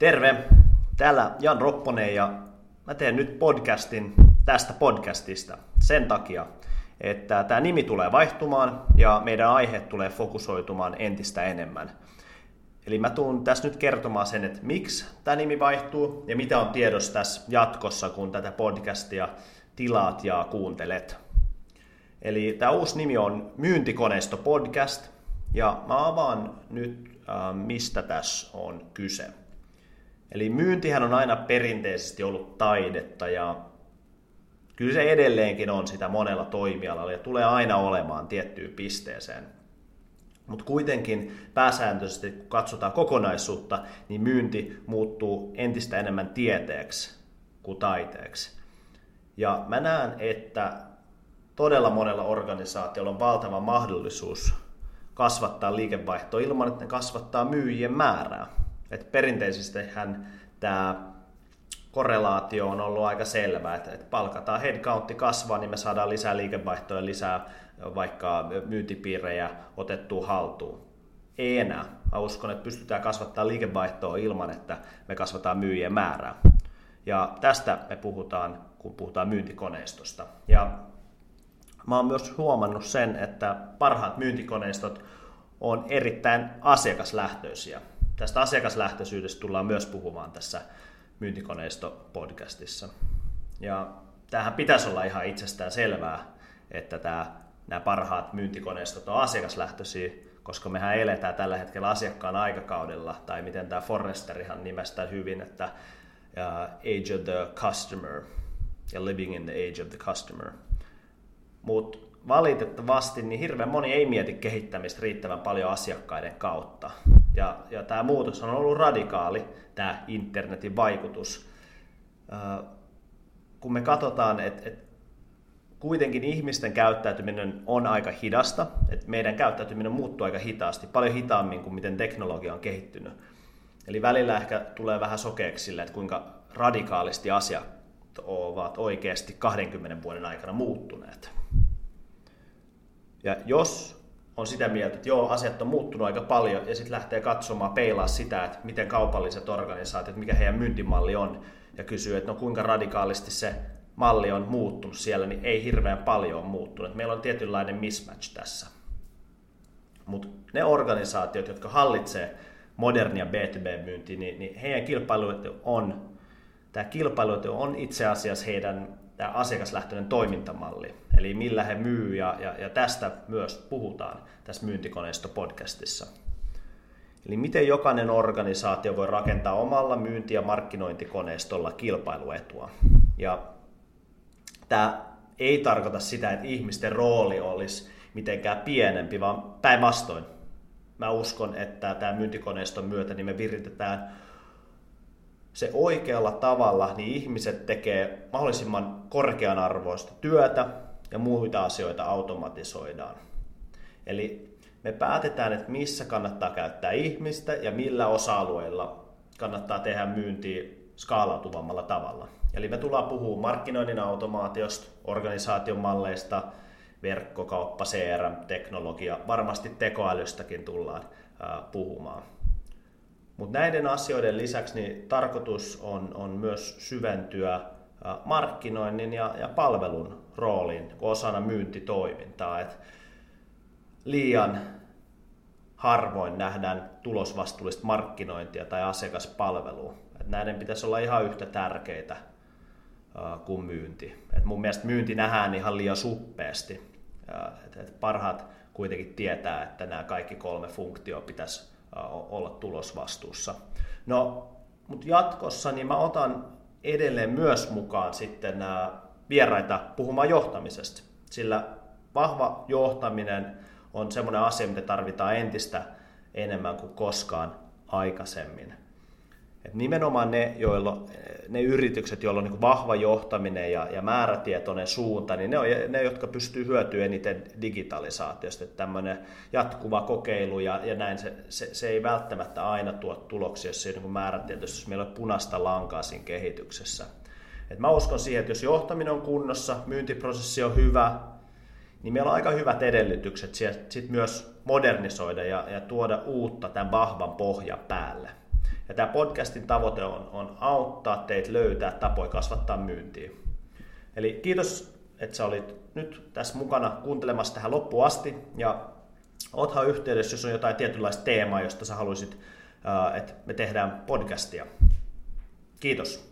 Terve! Täällä Jan Ropponen ja mä teen nyt podcastin tästä podcastista sen takia, että tämä nimi tulee vaihtumaan ja meidän aiheet tulee fokusoitumaan entistä enemmän. Eli mä tuun tässä nyt kertomaan sen, että miksi tämä nimi vaihtuu ja mitä on tiedossa tässä jatkossa, kun tätä podcastia tilaat ja kuuntelet. Eli tämä uusi nimi on Myyntikoneisto podcast ja mä avaan nyt, äh, mistä tässä on kyse. Eli myyntihän on aina perinteisesti ollut taidetta ja kyllä se edelleenkin on sitä monella toimialalla ja tulee aina olemaan tiettyyn pisteeseen. Mutta kuitenkin pääsääntöisesti, kun katsotaan kokonaisuutta, niin myynti muuttuu entistä enemmän tieteeksi kuin taiteeksi. Ja mä näen, että todella monella organisaatiolla on valtava mahdollisuus kasvattaa liikevaihtoa ilman, että ne kasvattaa myyjien määrää. Et perinteisesti hän tämä korrelaatio on ollut aika selvä, että, että palkataan headcountti kasvaa, niin me saadaan lisää liikevaihtoa ja lisää vaikka myyntipiirejä otettua haltuun. Ei enää. Mä uskon, että pystytään kasvattaa liikevaihtoa ilman, että me kasvataan myyjien määrää. Ja tästä me puhutaan, kun puhutaan myyntikoneistosta. Ja mä oon myös huomannut sen, että parhaat myyntikoneistot on erittäin asiakaslähtöisiä. Tästä asiakaslähtöisyydestä tullaan myös puhumaan tässä myyntikoneisto-podcastissa. Ja tämähän pitäisi olla ihan itsestään selvää, että tämä, nämä parhaat myyntikoneistot on asiakaslähtöisiä, koska mehän eletään tällä hetkellä asiakkaan aikakaudella, tai miten tämä Forresterihan nimestä hyvin, että age of the customer ja living in the age of the customer. Mutta valitettavasti niin hirveän moni ei mieti kehittämistä riittävän paljon asiakkaiden kautta. Ja, ja tämä muutos on ollut radikaali, tämä internetin vaikutus. kun me katsotaan, että et kuitenkin ihmisten käyttäytyminen on aika hidasta, että meidän käyttäytyminen muuttuu aika hitaasti, paljon hitaammin kuin miten teknologia on kehittynyt. Eli välillä ehkä tulee vähän sokeeksi sille, että kuinka radikaalisti asiat ovat oikeasti 20 vuoden aikana muuttuneet. Ja jos on sitä mieltä, että joo, asiat on muuttunut aika paljon, ja sitten lähtee katsomaan, peilaa sitä, että miten kaupalliset organisaatiot, mikä heidän myyntimalli on, ja kysyy, että no kuinka radikaalisti se malli on muuttunut siellä, niin ei hirveän paljon ole muuttunut. Meillä on tietynlainen mismatch tässä. Mutta ne organisaatiot, jotka hallitsee modernia B2B-myyntiä, niin, niin heidän kilpailuetu on, tämä kilpailuetu on itse asiassa heidän tämä asiakaslähtöinen toimintamalli, eli millä he myy, ja, ja, ja tästä myös puhutaan tässä myyntikoneisto-podcastissa. Eli miten jokainen organisaatio voi rakentaa omalla myynti- ja markkinointikoneistolla kilpailuetua. Ja tämä ei tarkoita sitä, että ihmisten rooli olisi mitenkään pienempi, vaan päinvastoin. Mä uskon, että tämä myyntikoneiston myötä niin me viritetään se oikealla tavalla, niin ihmiset tekee mahdollisimman korkean arvoista työtä ja muita asioita automatisoidaan. Eli me päätetään, että missä kannattaa käyttää ihmistä ja millä osa-alueilla kannattaa tehdä myyntiä skaalautuvammalla tavalla. Eli me tullaan puhumaan markkinoinnin automaatiosta, organisaation malleista, verkkokauppa, CRM-teknologia, varmasti tekoälystäkin tullaan puhumaan. Mutta näiden asioiden lisäksi niin tarkoitus on, on myös syventyä markkinoinnin ja, ja palvelun rooliin osana myyntitoimintaa. Et liian harvoin nähdään tulosvastuullista markkinointia tai asiakaspalvelua. Et näiden pitäisi olla ihan yhtä tärkeitä kuin myynti. Et mun mielestä myynti nähdään ihan liian suppeasti. Et, parhaat kuitenkin tietää, että nämä kaikki kolme funktioa pitäisi olla tulosvastuussa. No, mutta jatkossa niin mä otan edelleen myös mukaan sitten nämä vieraita puhumaan johtamisesta, sillä vahva johtaminen on semmoinen asia, mitä tarvitaan entistä enemmän kuin koskaan aikaisemmin. Et nimenomaan ne, joilla, ne yritykset, joilla on niin vahva johtaminen ja, ja määrätietoinen suunta, niin ne on ne, jotka pystyy hyötyä eniten digitalisaatiosta. Että tämmöinen jatkuva kokeilu ja, ja näin, se, se, se, ei välttämättä aina tuo tuloksia, jos ei niin määrätietoisesti, jos meillä on punaista lankaa siinä kehityksessä. Et mä uskon siihen, että jos johtaminen on kunnossa, myyntiprosessi on hyvä, niin meillä on aika hyvät edellytykset sit myös modernisoida ja, ja tuoda uutta tämän vahvan pohjan päälle. Ja tämä podcastin tavoite on, on auttaa teitä löytää tapoja kasvattaa myyntiä. Eli kiitos, että sä olit nyt tässä mukana kuuntelemassa tähän loppuun asti. Ja oothan yhteydessä, jos on jotain tietynlaista teemaa, josta sä haluaisit, että me tehdään podcastia. Kiitos.